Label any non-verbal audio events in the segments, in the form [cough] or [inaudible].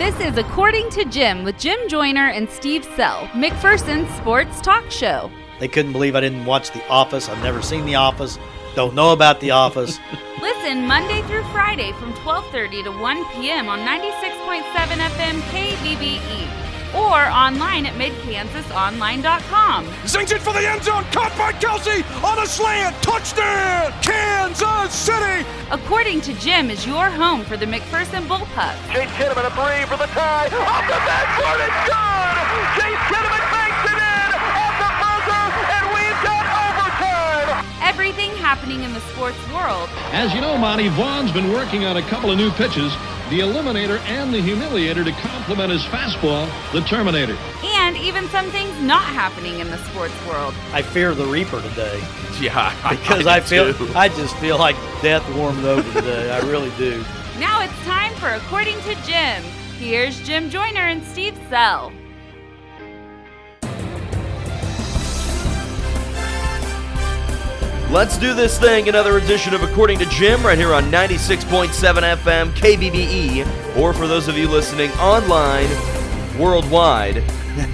This is According to Jim with Jim Joyner and Steve Sell, McPherson's sports talk show. They couldn't believe I didn't watch The Office. I've never seen The Office. Don't know about The Office. [laughs] Listen Monday through Friday from 12:30 to 1 p.m. on 96.7 FM KBBE or online at midkansasonline.com. Zings it for the end zone. Caught by Kelce on a slant. Touchdown, Kansas City. According to Jim, is your home for the McPherson Bullpups. Chase Kinnaman a three for the tie. Off the backboard, it's good. Chase Kinnaman makes it in at the buzzer, and we've got overtime. Everything happening in the sports world. As you know, Monty, Vaughn's been working on a couple of new pitches, the Eliminator and the Humiliator, to complement his fastball, the Terminator. And even some things not happening in the sports world. I fear the Reaper today Yeah, [laughs] because I, feel I just feel like death warmed over today. I really do. Now it's time for According to Jim. Here's Jim Joyner and Steve Sell. Let's do this thing. Another edition of According to Jim right here on 96.7 FM KBBE, or for those of you listening online, worldwide, [laughs]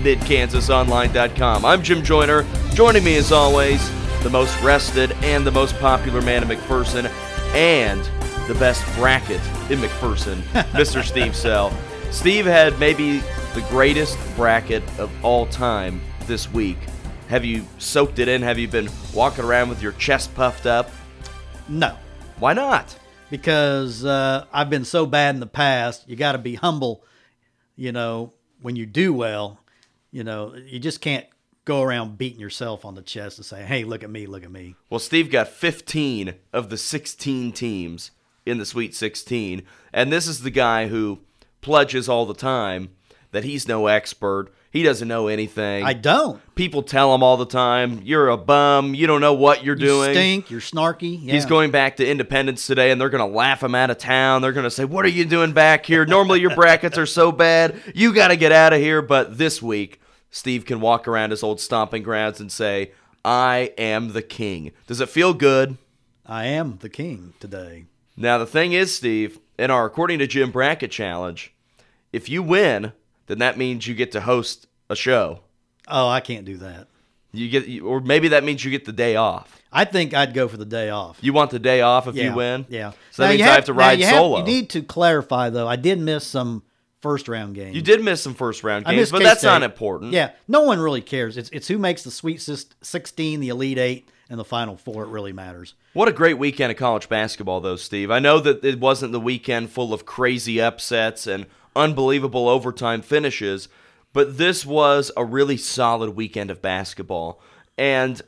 midkansasonline.com. I'm Jim Joyner. Joining me as always, the most rested and the most popular man in McPherson, and the best bracket in McPherson, [laughs] Mr. Steve Sell. Steve had maybe the greatest bracket of all time this week. Have you soaked it in? Have you been walking around with your chest puffed up? No, Why not? because uh, I've been so bad in the past. You got to be humble, you know, when you do well. You know, you just can't go around beating yourself on the chest and say, "Hey, look at me, look at me." Well, Steve got 15 of the 16 teams in the Sweet 16, and this is the guy who pledges all the time that he's no expert. He doesn't know anything. I don't. People tell him all the time, "You're a bum. You don't know what you're doing. You doing." stink. You're snarky. Yeah. He's going back to Independence today, and they're going to laugh him out of town. They're going to say, What are you doing back here? Normally, your brackets are so bad. You got to get out of here. But this week, Steve can walk around his old stomping grounds and say, I am the king. Does it feel good? I am the king today. Now, the thing is, Steve, in our According to Jim Bracket Challenge, if you win, then that means you get to host a show. Oh, I can't do that. You get, or maybe that means you get the day off. I think I'd go for the day off. You want the day off if yeah, you win? Yeah. So that Now, means you I have to ride you have- solo. you need to clarify though. I did miss some first round games. You did miss some first round games, but that's K-State. not important. Yeah, no one really cares. It's it's who makes the Sweet 16, the Elite Eight, and the Final Four. It really matters. What a great weekend of college basketball, though, Steve. I know that it wasn't the weekend full of crazy upsets and unbelievable overtime finishes, but this was a really solid weekend of basketball. And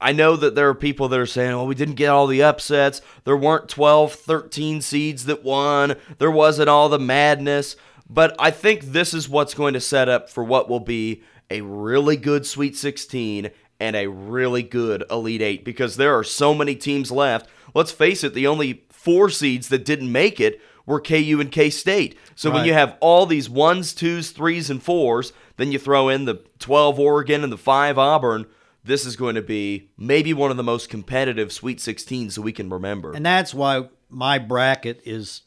I know that there are people that are saying, well, we didn't get all the upsets. There weren't 12, 13 seeds that won. There wasn't all the madness. But I think this is what's going to set up for what will be a really good Sweet 16 and a really good Elite Eight because there are so many teams left. Let's face it, the only four seeds that didn't make it were KU and K State. So when you have all these ones, twos, threes, and fours, then you throw in the 12 Oregon and the five Auburn. This is going to be maybe one of the most competitive Sweet 16s that we can remember. And that's why my bracket is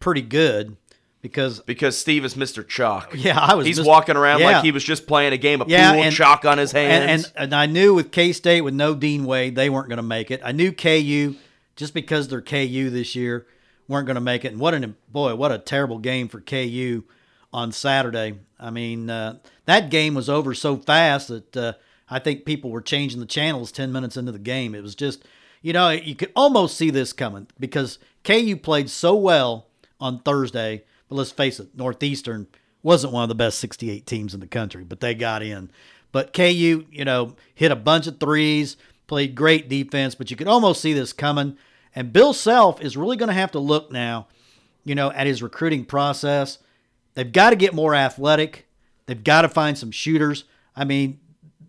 pretty good because because Steve is Mr. Chalk. [laughs] Yeah, I was He's Mr. walking around Yeah. like he was just playing a game of yeah, pool, and, chalk on his hands. And, and, and I knew with K State with no Dean Wade, they weren't going to make it. I knew KU just because they're KU this year weren't going to make it. And what an boy, what a terrible game for KU on Saturday. I mean, uh, that game was over so fast that uh, I think people were changing the channels 10 minutes into the game. It was just, you know, you could almost see this coming because KU played so well on Thursday. But let's face it, Northeastern wasn't one of the best 68 teams in the country, but they got in. But KU, you know, hit a bunch of threes, played great defense, but you could almost see this coming. And Bill Self is really going to have to look now, you know, at his recruiting process. They've got to get more athletic. They've got to find some shooters. I mean,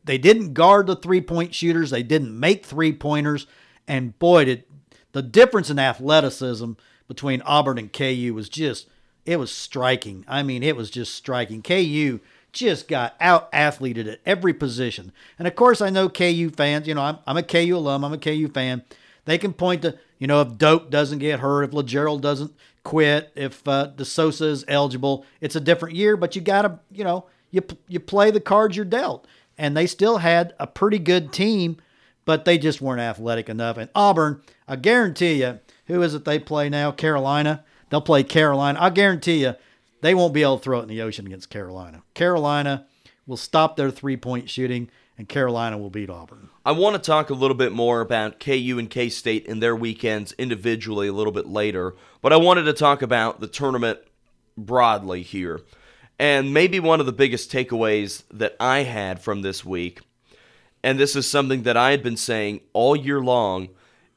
they didn't guard the three point shooters, they didn't make three pointers. And boy, did the difference in athleticism between Auburn and KU was just, it was striking. I mean, it was just striking. KU just got out athleted at every position. And of course, I know KU fans, you know, I'm, I'm a KU alum, I'm a KU fan. They can point to, you know, if Doke doesn't get hurt, if Lagerald doesn't quit if uh, De Sousa is eligible. It's a different year, but you got to, you know, you you play the cards you're dealt. And they still had a pretty good team, but they just weren't athletic enough. And Auburn, I guarantee you, who is it they play now? Carolina. They'll play Carolina. I guarantee you, they won't be able to throw it in the ocean against Carolina. Carolina will stop their three point shooting, and Carolina will beat Auburn. I want to talk a little bit more about KU and K State in their weekends individually a little bit later, but I wanted to talk about the tournament broadly here. And maybe one of the biggest takeaways that I had from this week, and this is something that I had been saying all year long,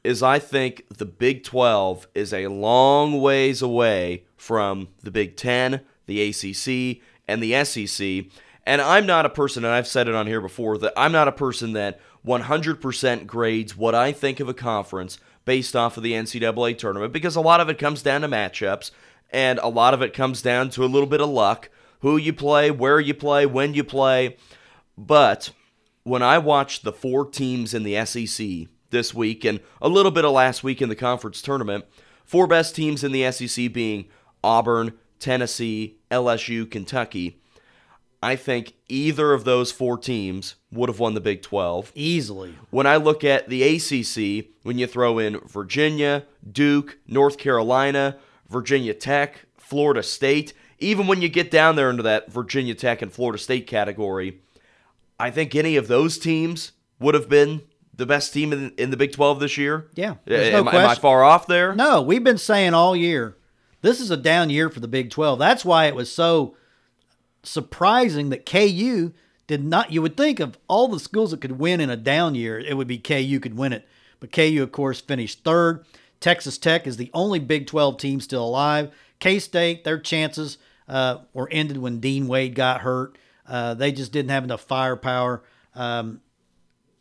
is I think the Big 12 is a long ways away from the Big 10, the ACC, and the SEC. And I'm not a person, and I've said it on here before, that I'm not a person that 100% grades what I think of a conference based off of the NCAA tournament because a lot of it comes down to matchups and a lot of it comes down to a little bit of luck who you play, where you play, when you play. But when I watched the four teams in the SEC this week and a little bit of last week in the conference tournament, four best teams in the SEC being Auburn, Tennessee, LSU, Kentucky. I think either of those four teams would have won the Big 12. Easily. When I look at the ACC, when you throw in Virginia, Duke, North Carolina, Virginia Tech, Florida State, even when you get down there into that Virginia Tech and Florida State category, I think any of those teams would have been the best team in, in the Big 12 this year. Yeah, there's no am, I- am I far off there? No, we've been saying all year this is a down year for the Big 12. That's why it was so surprising that KU did not. You would think of all the schools that could win in a down year, it would be KU could win it. But KU, of course, finished third. Texas Tech is the only Big 12 team still alive. K State, their chances uh, were ended when Dean Wade got hurt. Uh, they just didn't have enough firepower. Um,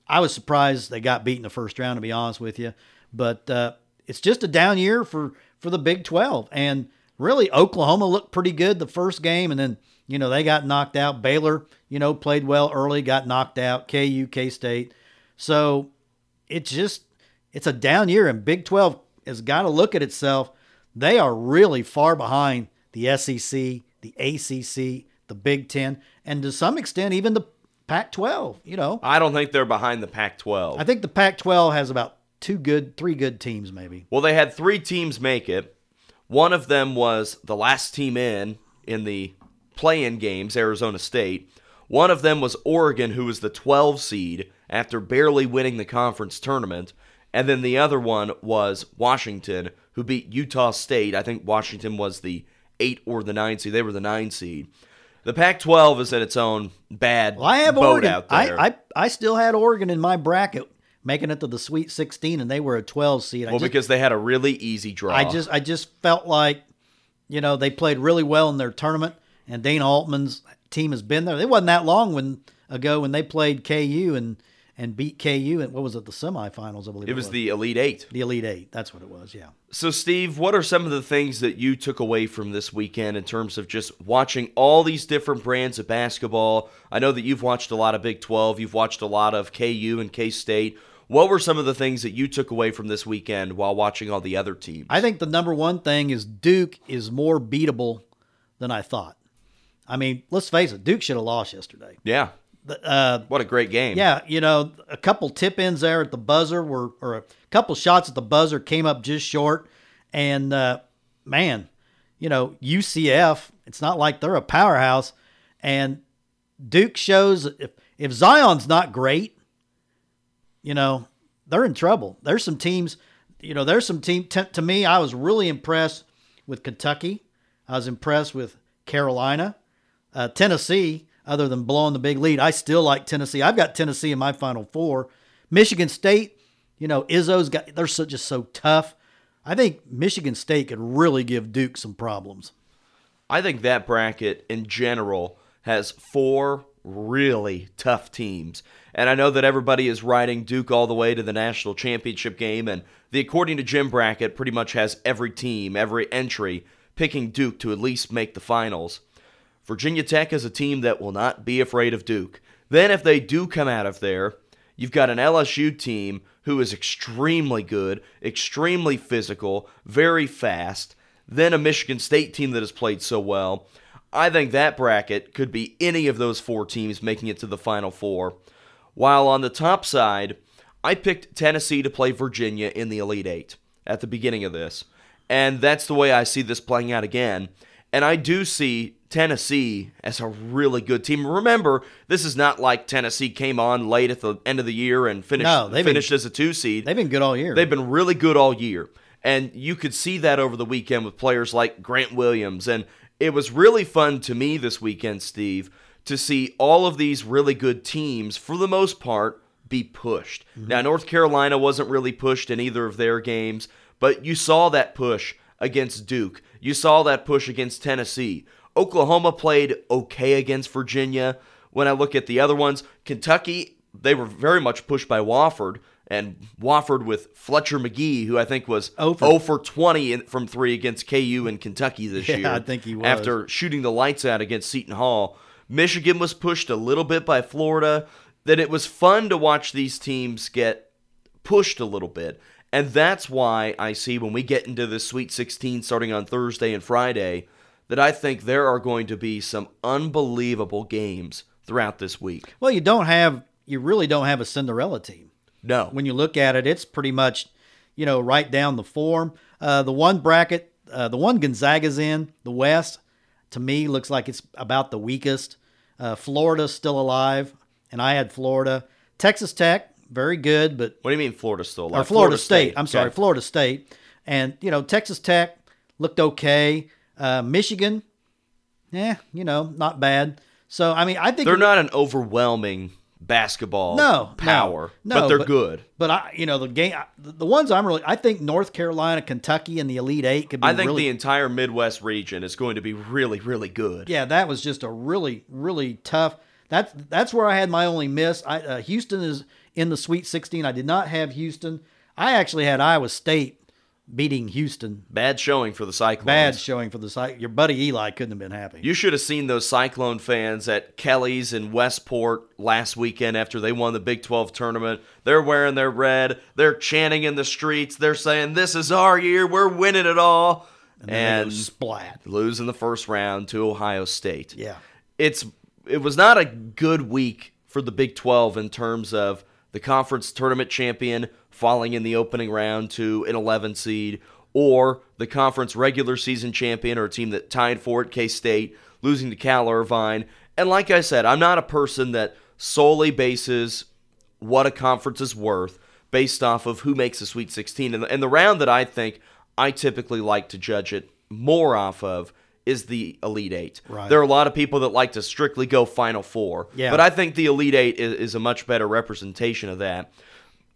I was surprised they got beat in the first round, to be honest with you. But uh, it's just a down year for for the Big 12, and really Oklahoma looked pretty good the first game, and then you know they got knocked out. Baylor, you know, played well early, got knocked out. KU, K State, so it's just it's a down year, and Big 12 has got to look at itself. They are really far behind the SEC, the ACC, the Big Ten, and to some extent even the Pac-12. You know, I don't think they're behind the Pac 12. I think the Pac-12 has about two good, three good teams, maybe. Well, they had three teams make it. One of them was the last team in in the play-in games, Arizona State. One of them was Oregon, who was the 12 seed after barely winning the conference tournament. And then the other one was Washington, who beat Utah State. I think Washington was the 8 or the 9 seed. They were the 9 seed. The Pac 12 is at its own bad Well, I have boat Oregon. out there. I, I I still had Oregon in my bracket, making it to the Sweet 16, and they were a 12 seed. I well, just, because they had a really easy draw. I just I just felt like, you know, they played really well in their tournament, and Dana Altman's team has been there. It wasn't that long when ago when they played KU and and beat KU and what was it the semifinals? I believe it was the Elite Eight. the Elite Eight. That's what it was. Yeah. So, Steve, what are some of the things that you took away from this weekend in terms of just watching all these different brands of basketball? I know that you've watched a lot of Big 12, you've watched a lot of KU and K State. What were some of the things that you took away from this weekend while watching all the other teams? I think the number one thing is Duke is more beatable than I thought. I mean, let's face it, Duke should have lost yesterday. yeah. Uh, What a great game. yeah, you know, a couple tip ins there at the buzzer were, or a couple shots at the buzzer came up just short. And uh, man, you know, UCF, it's not like they're a powerhouse. And Duke shows if, if Zion's not great, you know, they're in trouble. There's some teams, you know, there's some team. T- to me, I was really impressed with Kentucky. I was impressed with Carolina, uh, Tennessee. Other than blowing the big lead, I still like Tennessee. I've got Tennessee in my Final Four. Michigan State, you know, Izzo's got. They're so, just so tough. I think Michigan State could really give Duke some problems. I think that bracket in general has four really tough teams. And I know that everybody is riding Duke all the way to the national championship game, and the according to Jim bracket pretty much has every team, every entry picking Duke to at least make the finals. Virginia Tech is a team that will not be afraid of Duke. Then, if they do come out of there, you've got an LSU team who is extremely good, extremely physical, very fast. then a Michigan State team that has played so well. I think that bracket could be any of those four teams making it to the Final Four. While on the top side, I picked Tennessee to play Virginia in the Elite Eight at the beginning of this. And that's the way I see this playing out again. And I do see Tennessee as a really good team. Remember, this is not like Tennessee came on late at the end of the year and finished No, they've been- finished as a two seed. They've been good all year. They've been really good all year. And you could see that over the weekend with players like Grant Williams. And it was really fun to me this weekend, Steve, to see all of these really good teams, for the most part, be pushed. Mm-hmm. Now, North Carolina wasn't really pushed in either of their games, but you saw that push against Duke. You saw that push against Tennessee. Oklahoma played okay against Virginia. When I look at the other ones, Kentucky, they were very much pushed by Wofford. And Wofford with Fletcher Magee, who I think was 0 for- 0 for 20 in- from three against KU and Kentucky this Yeah, year. I think he was. After shooting the lights out against Seton Hall. Michigan was pushed a little bit by Florida. That it was fun to watch these teams get pushed a little bit. And that's why I see when we get into the Sweet 16 starting on Thursday and Friday that I think there are going to be some unbelievable games throughout this week. well, you don't have, you really don't have a Cinderella team. No. when you look at it, it's pretty much, you know, right down the form. Uh, the one bracket, uh, the one Gonzaga's in, the West, to me looks like it's about the weakest. Uh, Florida's still alive, and I had Florida. Texas Tech, very good, but what do you mean Florida still alive? or Florida, State. I'm sorry, Okay. Florida State, and you know Texas Tech looked okay. Uh, Michigan, yeah, you know, not bad. So I mean, I think They're not an overwhelming basketball no power, no, no, but they're good. But I, you know, the game, the the ones I'm really, I think North Carolina, Kentucky, and the Elite Eight could be. I think really, the entire Midwest region is going to be really, really good. yeah, that was just a really, really tough. That's that's where I had my only miss. I, uh, Houston is in the Sweet 16. I did not have Houston. I actually had Iowa State beating Houston. Bad showing for the Cyclones. Bad showing for the site. Your buddy Eli couldn't have been happy. You should have seen those Cyclone fans at Kelly's in Westport last weekend after they won the Big 12 tournament. They're wearing their red. They're chanting in the streets. They're saying, This is our year. We're winning it all. and then they And splat. lose in the first round to Ohio State. Yeah. It's it was not a good week for the Big 12 in terms of the conference tournament champion falling in the opening round to an 11 seed or the conference regular season champion or a team that tied for it K-State losing to Cal Irvine. And like I said, I'm not a person that solely bases what a conference is worth based off of who makes the Sweet 16. And the, and the round that I think I typically like to judge it more off of is the Elite Eight. Right. There are a lot of people that like to strictly go Final Four. Yeah. But I think the Elite Eight is, is a much better representation of that.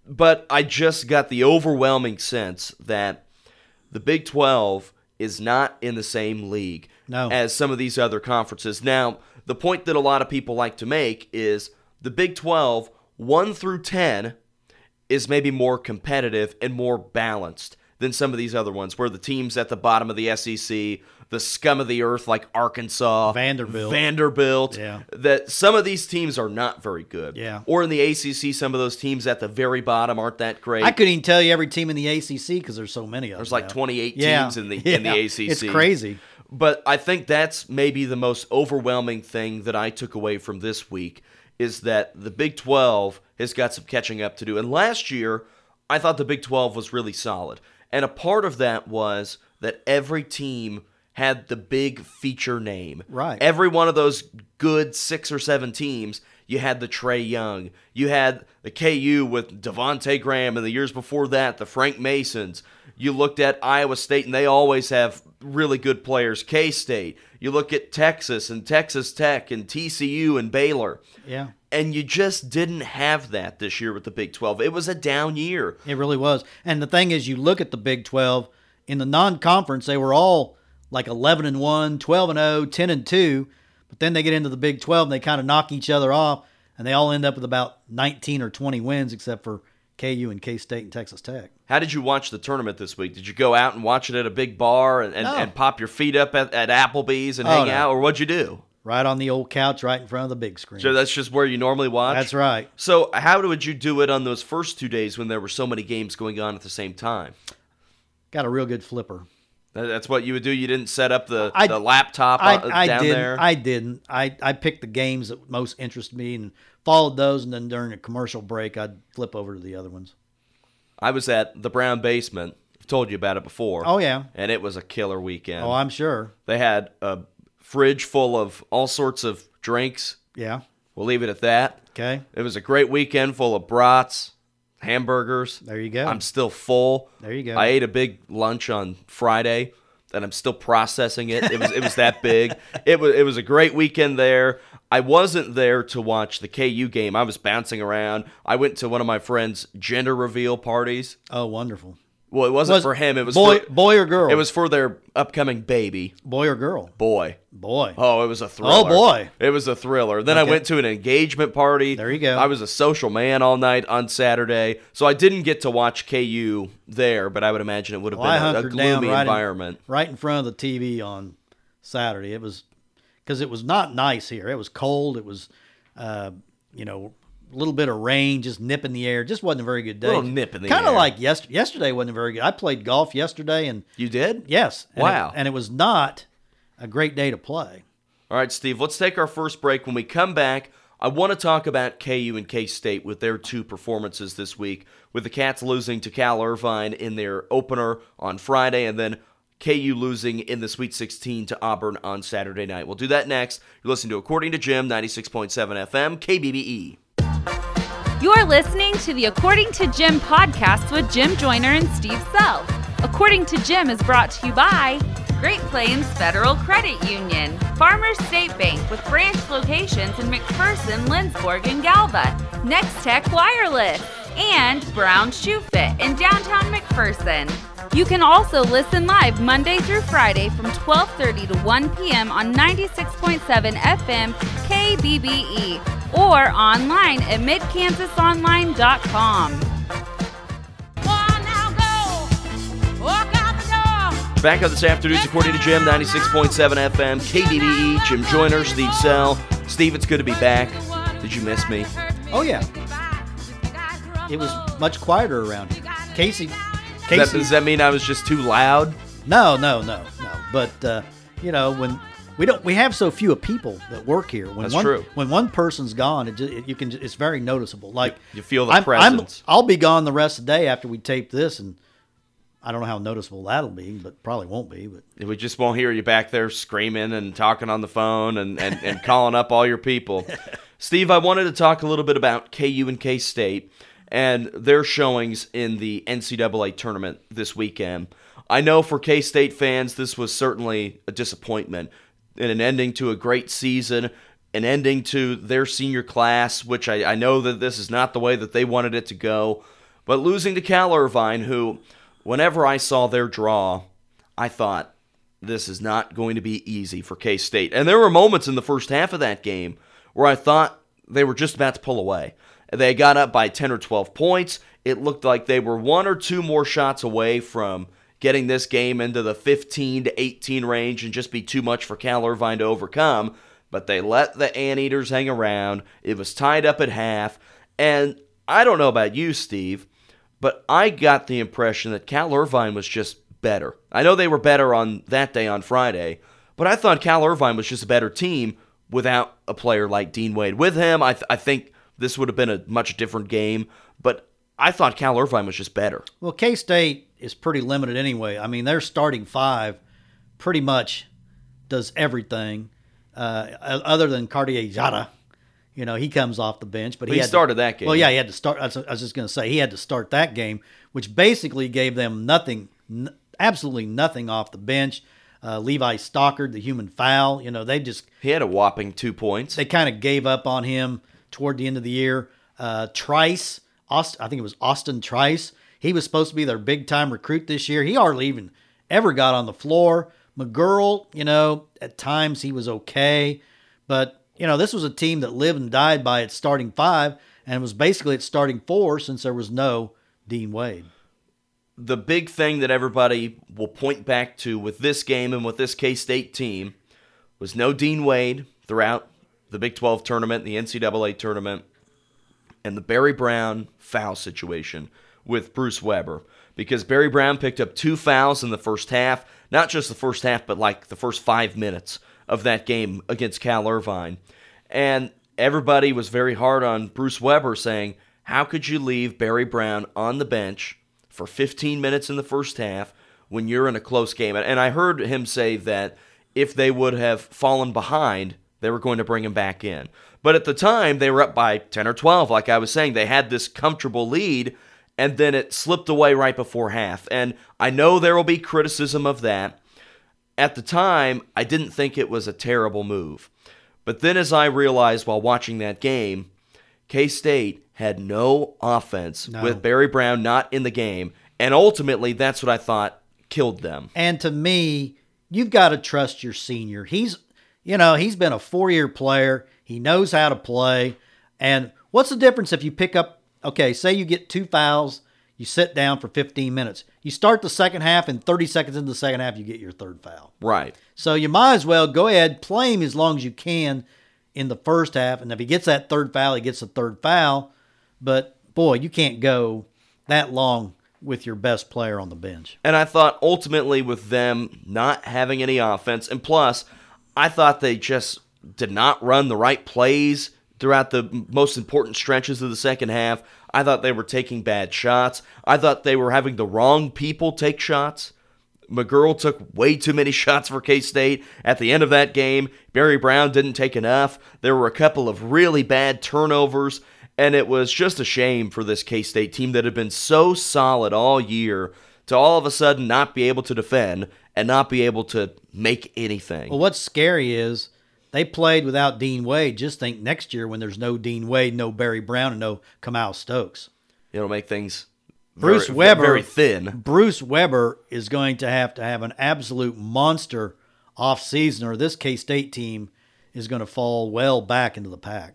But I just got the overwhelming sense that the Big 12 is not in the same league No. as some of these other conferences. Now, the point that a lot of people like to make is the Big 12, 1 through 10, is maybe more competitive and more balanced than some of these other ones, where the teams at the bottom of the SEC, the scum of the earth like Arkansas, Vanderbilt. Vanderbilt, Yeah. that some of these teams are not very good. Yeah. Or in the ACC, some of those teams at the very bottom aren't that great. I couldn't even tell you every team in the ACC because there's so many of them. There's like now. 28 Yeah. teams in the in the [laughs] ACC. It's crazy. But I think that's maybe the most overwhelming thing that I took away from this week is that the Big 12 has got some catching up to do. And last year, I thought the Big 12 was really solid. And a part of that was that every team had the big feature name. Right. Every one of those good six or seven teams, you had the Trae Young. You had the KU with Devonte Graham, and the years before that, the Frank Masons. You looked at Iowa State, and they always have really good players. K State. You look at Texas and Texas Tech and TCU and Baylor. Yeah. And you just didn't have that this year with the Big 12. It was a down year. It really was. And the thing is, you look at the Big 12, in the non conference, they were all like 11 and 1, 12 and 0, 10 and 2. But then they get into the Big 12 and they kind of knock each other off. And they all end up with about 19 or 20 wins, except for KU and K State and Texas Tech. How did you watch the tournament this week? Did you go out and watch it at a big bar and, and, No. and pop your feet up at, at Applebee's and Oh, hang no. out, or what'd you do? Right on the old couch, right in front of the big screen. So that's just where you normally watch? That's right. So how would you do it on those first two days when there were so many games going on at the same time? Got a real good flipper. That- That's what you would do. You didn't set up the, I- the laptop I, uh, I down didn't. there. I didn't. I, I picked the games that most interested me and followed those, and then during a commercial break, I'd flip over to the other ones. I was at the Brown Basement. I've told you about it before. Oh yeah. And it was a killer weekend. Oh, I'm sure. they had a fridge full of all sorts of drinks. Yeah. We'll leave it at that. Okay. It was a great weekend full of brats, hamburgers. There you go. I'm still full. There you go. I ate a big lunch on Friday, and I'm still processing it. It was it was that big. [laughs] It was it was a great weekend there. I wasn't there to watch the KU game. I was bouncing around. I went to one of my friends' gender reveal parties. Oh, wonderful. Well, it wasn't Was- for him. It was boy, for, boy or girl. it was for their upcoming baby boy or girl. boy. Boy. Oh, it was a thriller. Oh, boy. It was a thriller. Then I went to an engagement party. There you go. I was a social man all night on Saturday. So I didn't get to watch KU there, but I would imagine it would have Well, been a, a gloomy right environment. In, right in front of the TV on Saturday. It was because it was not nice here. It was cold. It was, uh, you know, a little bit of rain, just nip in the air. Just wasn't a very good day. Little nip in the Kind air. of like yes, yesterday wasn't very good. I played golf yesterday, and You did? yes, and it- Wow. and it was not a great day to play. All right, Steve, let's take our first break. When we come back, I want to talk about KU and K State with their two performances this week, with the Cats losing to Cal Irvine in their opener on Friday, and then KU losing in the Sweet 16 to Auburn on Saturday night. We'll do that next. You're listening to According to Jim, 96.7 FM, KBBE. You're listening to the According to Jim podcast with Jim Joyner and Steve Sell. According to Jim is brought to you by Great Plains Federal Credit Union, Farmers State Bank with branch locations in McPherson, Lindsborg, and Galva, Nex-Tech Wireless, and Brown Shoe Fit in downtown McPherson. You can also listen live Monday through Friday from 12:30 to 1 p.m. on 96.7 FM KBBE or online at midkansasonline.com. Back on this afternoon's According to Jim, 96.7 FM, KBBE, E, Jim Joyner, Steve Sell. Steve, it's good to be back. Did you miss me? Oh yeah, it was much quieter around here. Casey, Does that, does that mean I was just too loud? No, no, no, no. But uh, you know, when we don't, we have so few of people that work here. When That's one, true. When one person's gone, it, just, it you can. It's very noticeable. Like you feel the I'm, presence. I'm, I'll be gone the rest of the day after we tape this, and I don't know how noticeable that'll be, but probably won't be. But We just won't hear you back there screaming and talking on the phone and, and, and calling up all your people. [laughs] Steve, I wanted to talk a little bit about KU and K State and their showings in the NCAA tournament this weekend. I know for K State fans, this was certainly a disappointment and an ending to a great season, an ending to their senior class, which I, I know that this is not the way that they wanted it to go. But losing to Cal Irvine, who, whenever I saw their draw, I thought, this is not going to be easy for K State. And there were moments in the first half of that game where I thought they were just about to pull away. They got up by 10 or 12 points. It looked like they were one or two more shots away from getting this game into the 15 to 18 range and just be too much for Cal Irvine to overcome. But they let the Anteaters hang around. It was tied up at half. And I don't know about you, Steve, but I got the impression that Cal Irvine was just better. I know they were better on that day on Friday, but I thought Cal Irvine was just a better team without a player like Dean Wade. With him, I, th- I think this would have been a much different game, but I thought Cal Irvine was just better. well, K State is pretty limited anyway. I mean, their starting five pretty much does everything uh, other than Cartier Diarra. You know, he comes off the bench, but But he to- started that game. Well, yeah, he had to start. I was, I was just going to say he had to start that game, which basically gave them nothing, n- absolutely nothing off the bench. Uh, Levi Stockard, the human foul. You know, they just He had a whopping two points. they kind of gave up on him toward the end of the year. Uh, Trice, Aust- I think it was Austin Trice. He was supposed to be their big time recruit this year. He hardly even ever got on the floor. McGuirl, you know, at times he was okay, but you know this was a team that lived and died by its starting five, and was basically its starting four since there was no Dean Wade. the big thing that everybody will point back to with this game and with this K State team was no Dean Wade throughout the Big 12 tournament, the NCAA tournament, and the Barry Brown foul situation, with Bruce Weber because Barry Brown picked up two fouls in the first half, not just the first half, but like the first five minutes of that game against Cal Irvine. And everybody was very hard on Bruce Weber, saying, How could you leave Barry Brown on the bench for 15 minutes in the first half when you're in a close game? And I heard him say that if they would have fallen behind, they were going to bring him back in. But at the time, they were up by 10 or 12. Like I was saying, they had this comfortable lead, and then it slipped away right before half. And I know there will be criticism of that. At the time, I didn't think it was a terrible move. But then, as I realized while watching that game, K State had no offense No. with Barry Brown not in the game. And ultimately, that's what I thought killed them. And to me, you've got to trust your senior. He's, you know, he's been a four year player. He knows how to play. And what's the difference if you pick up, okay, say you get two fouls, you sit down for 15 minutes. You start the second half, and 30 seconds into the second half, you get your third foul. Right. So you might as well go ahead, play him as long as you can in the first half. And if he gets that third foul, he gets a third foul. But boy, you can't go that long with your best player on the bench. And I thought ultimately with them not having any offense, and plus, I thought they just did not run the right plays throughout the most important stretches of the second half. I thought they were taking bad shots. I thought they were having the wrong people take shots. McGuirl took way too many [laughs] shots for K State. At the end of that game, Barry Brown didn't take enough. There were a couple of really bad turnovers, and it was just a shame for this K State team that had been so solid all year to all of a sudden not be able to defend and not be able to make anything. Well, what's scary is they played without Dean Wade. Just think next year when there's no Dean Wade, no Barry Brown, and no Kamau Stokes. It'll make things Bruce very, Weber, very thin. Bruce Weber is going to have to have an absolute monster off season, or this K State team is going to fall well back into the pack.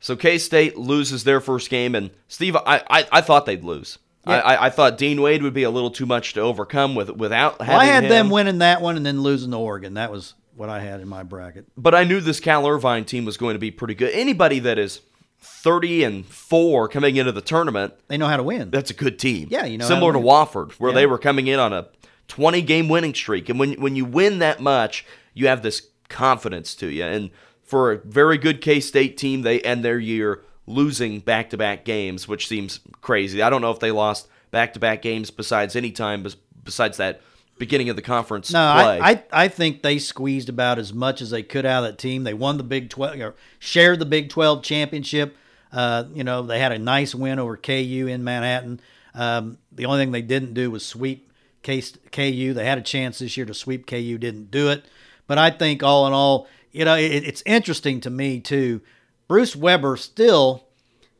So K State loses their first game, and Steve, I, I, I thought they'd lose. I, I, I thought Dean Wade would be a little too much to overcome with without having Well, I had him. them winning that one and then losing to Oregon. That was what I had in my bracket. but I knew this Cal Irvine team was going to be pretty good. Anybody that is thirty and four coming into the tournament, They know how to win. that's a good team. Yeah, you know similar to to. Wofford, where Yeah. they were coming in on a twenty game winning streak, and when when you win that much, you have this confidence to you. And for a very good K State team, they end their year losing back to back games, which seems crazy. I don't know if they lost back to back games besides any time bes- besides that beginning of the conference No, play. I, I I think they squeezed about as much as they could out of that team. They won the Big Twelve, or shared the Big Twelve championship. Uh, you know, they had a nice win over KU in Manhattan. Um, the only thing they didn't do was sweep K, KU. They had a chance this year to sweep KU, didn't do it. But I think all in all, you know, it, it's interesting to me too. Bruce Weber still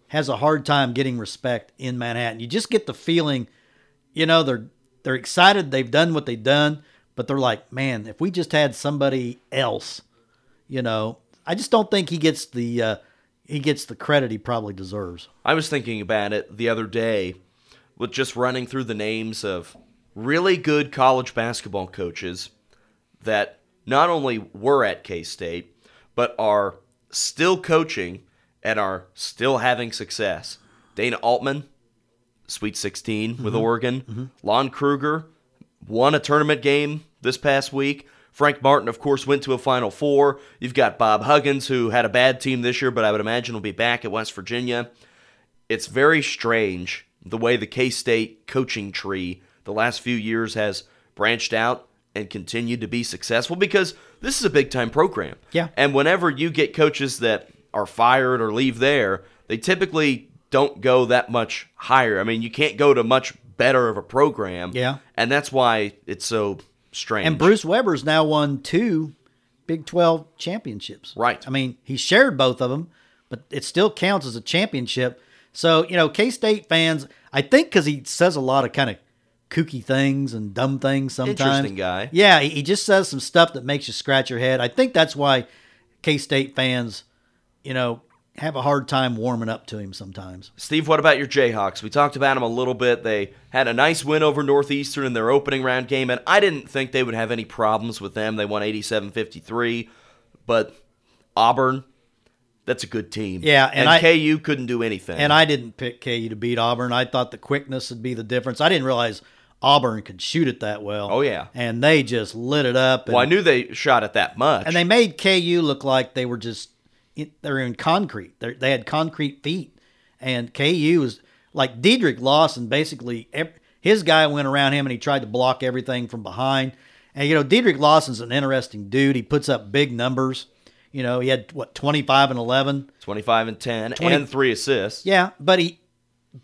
has a hard time getting respect in Manhattan. You just get the feeling you know they're they're excited they've done what they've done but they're like man if we just had somebody else you know i just don't think he gets the uh, he gets the credit he probably deserves I was thinking about it the other day with just running through the names of really good college basketball coaches that not only were at K State, but are still coaching and are still having success. Dana Altman, Sweet 16 with mm-hmm. Oregon. Mm-hmm. Lon Kruger won a tournament game this past week. Frank Martin, of course, went to a Final Four. You've got Bob Huggins, who had a bad team this year, but I would imagine will be back at West Virginia. It's very strange the way the K State coaching tree the last few years has branched out and continued to be successful because this is a big time program. Yeah. And whenever you get coaches that are fired or leave there, they typically don't go that much higher. I mean, you can't go to much better of a program. Yeah. And that's why it's so strange. and bruce weber's now won two big 12 championships Right. i mean he shared both of them but it still counts as a championship so you know k-state fans i think because he says a lot of kind of kooky things and dumb things sometimes Interesting guy. Yeah, he he just says some stuff that makes you scratch your head. I think that's why K State fans, you know, have a hard time warming up to him sometimes. Steve, what about your Jayhawks? We talked about them a little bit. They had a nice win over Northeastern in their opening round game, and I didn't think they would have any problems with them. They won 87 53. But Auburn, that's a good team. Yeah, and and, I- KU couldn't do anything. And I didn't pick KU to beat Auburn. I thought the quickness would be the difference. I didn't realize Auburn could shoot it that well. Oh, yeah. and they just lit it up. And, well, I knew they shot it that much. and they made KU look like they were just they're in concrete. They they had concrete feet, and KU was like Dedric Lawson. Basically, ev- his guy went around him and he tried to block everything from behind. And you know, Dedric Lawson's an interesting dude. He puts up big numbers. You know, he had what twenty five and eleven. 25 and 10 20 and three assists. Yeah, but he,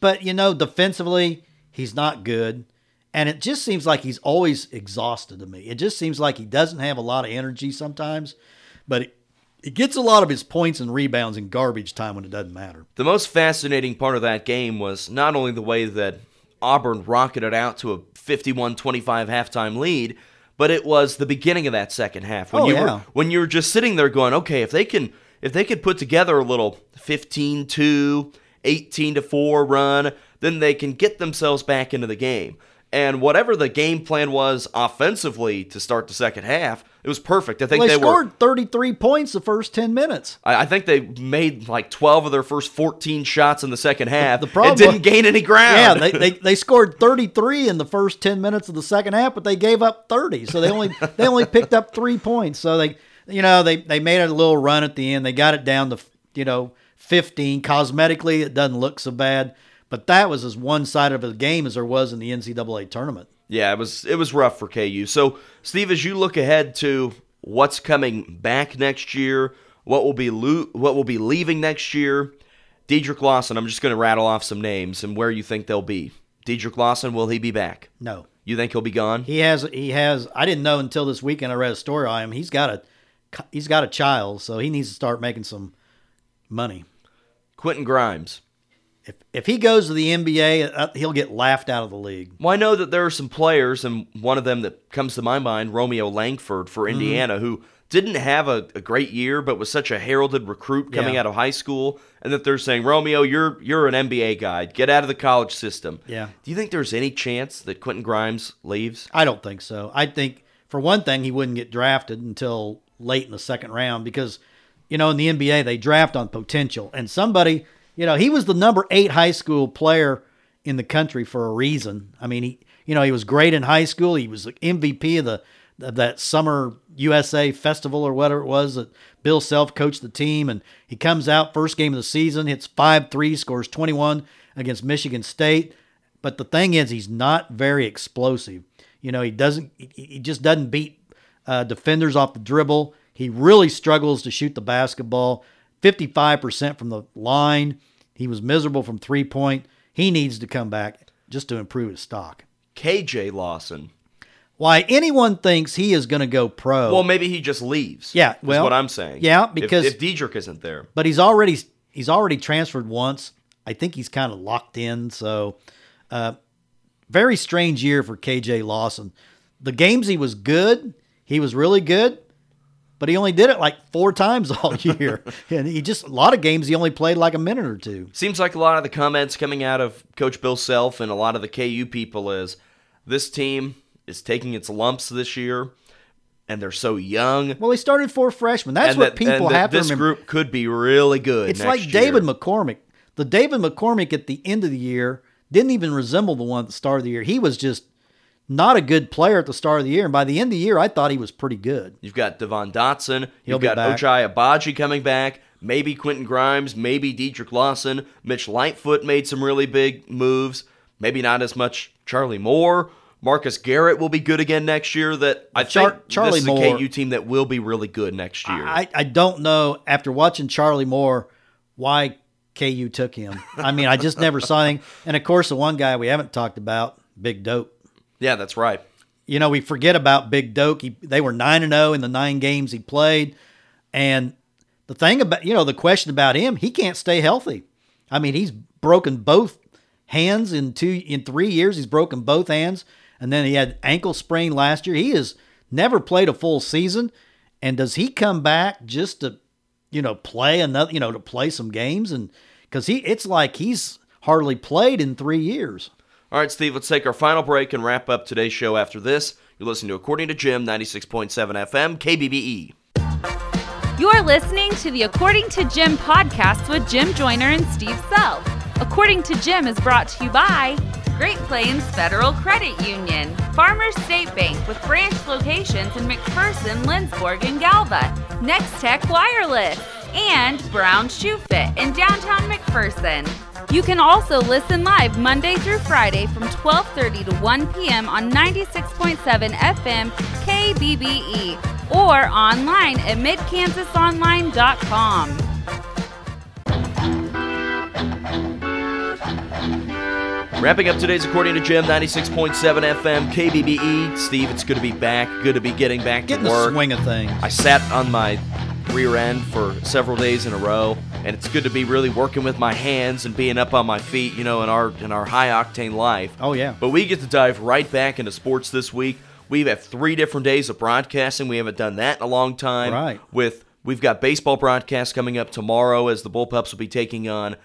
but you know, defensively, he's not good, and it just seems like he's always exhausted to me. It just seems like he doesn't have a lot of energy sometimes, but he, he gets a lot of his points and rebounds in garbage time when it doesn't matter. The most fascinating part of that game was not only the way that Auburn rocketed out to a 51 25 halftime lead, but it was the beginning of that second half when Oh, you yeah. were when you were just sitting there going, okay, if they can if they could put together a little 15-2, 18-4 run, then they can get themselves back into the game. And whatever the game plan was offensively to start the second half, it was perfect. I think Well, they, they, were scored 33 points the first 10 minutes. I I think they made like 12 of their first 14 shots in the second half the problem and didn't was- gain any ground. Yeah, they, they, they scored 33 in the first 10 minutes of the second half, but they gave up 30. So they only they only picked up 3 points. So they you know, they they made a little run at the end. They got it down to, you know, 15. Cosmetically, it doesn't look so bad, but that was as one-sided of a game as there was in the NCAA tournament. Yeah, it was it was rough for KU. So, Steve, as you look ahead to what's coming back next year, what will be lo- what will be leaving next year, Dedric Lawson, I'm just going to rattle off some names and where you think they'll be. Dedric Lawson, will he be back? No. You think he'll be gone? He has he has I didn't know until this weekend I read a story on him. He's got a he's got a child, so he needs to start making some money. Quentin Grimes. If if he goes to the NBA, uh, he'll get laughed out of the league. Well, I know that there are some players, and one of them that comes to my mind, Romeo Langford for Mm-hmm. Indiana, who didn't have a, a great year, but was such a heralded recruit coming Yeah. out of high school, and that they're saying, Romeo, you're you're an NBA guy. Get out of the college system. Yeah. Do you think there's any chance that Quentin Grimes leaves? I don't think so. I think for one thing, he wouldn't get drafted until late in the second round because, you know, in the NBA they draft on potential, and somebody, you know, he was the number eight high school player in the country for a reason. I mean, he, you know, he was great in high school. He was the MVP of the of that summer USA festival or whatever it was that Bill Self coached the team, and he comes out first game of the season, hits five three, scores twenty one against Michigan State. But the thing is, he's not very explosive. You know, he doesn't. He just doesn't beat uh, defenders off the dribble. He really struggles to shoot the basketball. Fifty-five percent from the line. He was miserable from three point. He needs to come back just to improve his stock. KJ Lawson. Why anyone thinks he is going to go pro? Well, maybe he just leaves. Yeah, is well, what I'm saying. yeah, If- because- if, Dedric isn't there, but he's already he's already transferred once. I think he's kind of locked in. So, uh, very strange year for KJ Lawson. The games he was good, he was really good, but he only did it like four times all [laughs] year, and he just a lot of games he only played like a minute or two. Seems like a lot of the comments coming out of Coach Bill Self and a lot of the KU people is this team is taking its lumps this year, and they're so young. Well, he started four freshmen. That's and what that, people have to this remember. group could be really good. It's like year. David McCormack. The David McCormack at the end of the year didn't even resemble the one at the start of the year. He was just not a good player at the start of the year, and by the end of the year, I thought he was pretty good. You've got Devon Dotson. He'll You've got back. Ochai Agbaji coming back. Maybe Quentin Grimes. Maybe Dedric Lawson. Mitch Lightfoot made some really big moves. Maybe not as much Charlie Moore. Marcus Garrett will be good again next year. That I Char- think Charlie this is Moore- a KU team that will be really good next year. I, I don't know after watching Charlie Moore why KU took him. I mean, I just never saw anything. And of course, the one guy we haven't talked about, Big Doke. Yeah, that's right. You know, we forget about Big Doke. He, they were nine and zero in the nine games he played, and the thing about you know the question about him, he can't stay healthy. I mean, he's broken both hands in two in three years. He's broken both hands, and then he had ankle sprain last year. He has never played a full season, and does he come back just to you know play another you know to play some games and because he it's like he's hardly played in three years. All right, Steve, let's take our final break and wrap up today's show after this. You're listening to According to Jim, 96.7 FM, KBBE. You're listening to the According to Jim podcast with Jim Joyner and Steve Sell. According to Jim is brought to you by Great Plains Federal Credit Union, Farmers State Bank with branch locations in McPherson, Lindsborg, and Galva, Next Tech Wireless, and Brown Shoe Fit in downtown McPherson. You can also listen live Monday through Friday from 12:30 to 1 p.m. on 96.7 FM KBBE or online at midkansasonline.com. Wrapping up today's According to Jim, 96.7 FM, KBBE. Steve, it's good to be back. Good to be getting back Getting to the work. swing of things. I sat on my rear end for several days in a row, and it's good to be really working with my hands and being up on my feet, you know, in our in our high octane life. Oh, yeah. But we get to dive right back into sports this week. We've had three different days of broadcasting. We haven't done that in a long time. Right. With we've got baseball broadcasts coming up tomorrow as the Bullpups will be taking on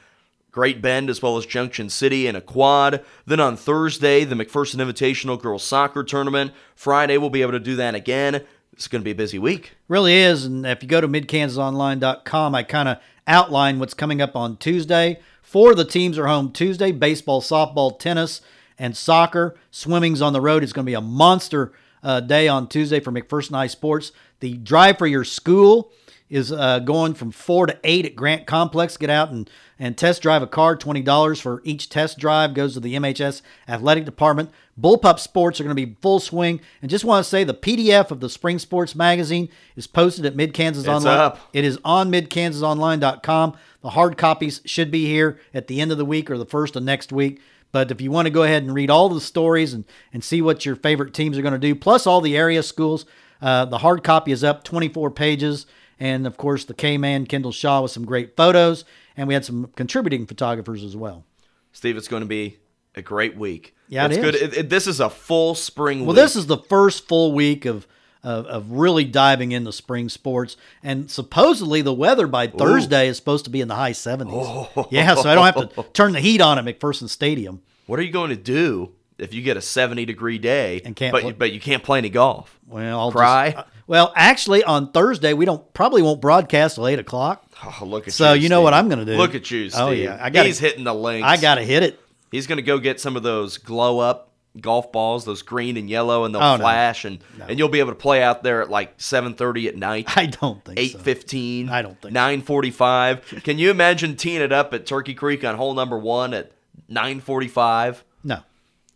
Great Bend as well as Junction City in a quad. Then on Thursday, the McPherson Invitational Girls Soccer Tournament. Friday, we'll be able to do that again. It's going to be a busy week. really is. And if you go to midkansasonline.com, I kind of outline what's coming up on Tuesday. Four of the teams are home Tuesday baseball, softball, tennis, and soccer. Swimming's on the road. It's going to be a monster uh, day on Tuesday for McPherson High Sports. The drive for your school is uh, going from 4 to 8 at Grant Complex. Get out and, and test drive a car. $20 for each test drive goes to the MHS Athletic Department. Bullpup Sports are going to be full swing. And just want to say the PDF of the Spring Sports Magazine is posted at Mid Kansas Online. up. It is on midkansasonline.com. The hard copies should be here at the end of the week or the first of next week. But if you want to go ahead and read all the stories and, and see what your favorite teams are going to do, plus all the area schools, uh, the hard copy is up 24 pages. And of course, the K Man, Kendall Shaw, with some great photos. And we had some contributing photographers as well. Steve, it's going to be a great week. Yeah, it it's is. good. It, it- this is a full spring Well, week. this is the first full week of, of of really diving into spring sports, and supposedly the weather by Thursday is supposed to be in the high seventies. Oh. [laughs] Yeah, so I don't have to turn the heat on at McPherson Stadium. What are you going to do if you get a 70 degree day And can't but, play- but you can't play any golf? Well, I'll Cry? Just, uh, well, actually, on Thursday we don't probably won't broadcast till eight o'clock. Oh, look at you. So you. you know what I'm gonna do. Look at you, Steve. Oh, yeah, I gotta- He's hitting the links. I got to hit it. He's going to go get some of those glow up golf balls, those green and yellow, and they'll Oh, no. flash, and and you'll be able to play out there at like 7:30 at night. [laughs] I don't think 8.15 so. I don't think so. Nine forty-five. Can you imagine teeing it up at Turkey Creek on hole number one at nine forty-five? No.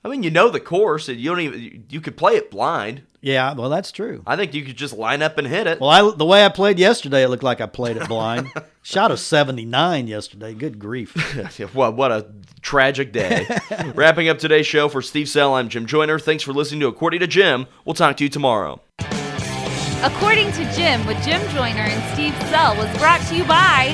I mean, you know the course, and you don't even. You could play it blind. Yeah, well, that's true. I think you could just line up and hit it. Well, I, the way I played yesterday, it looked like I played it blind. [laughs] Shot a 79 yesterday. Good grief. [laughs] what what a tragic day. [laughs] Wrapping up today's show for Steve Sell, I'm Jim Joyner. Thanks for listening to According to Jim. We'll talk to you tomorrow. According to Jim with Jim Joyner and Steve Sell was brought to you by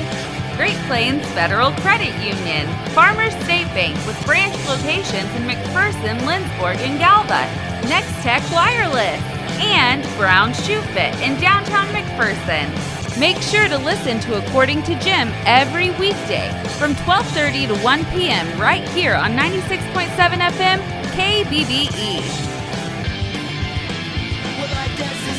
Great Plains Federal Credit Union, Farmers State Bank with branch locations in McPherson, Lindsborg, and Galva, Next Tech Wireless, and Brown Shoe Fit in downtown McPherson. Make sure to listen to According to Jim every weekday from 12:30 to 1 p.m. right here on 96.7 FM KBBE. Well,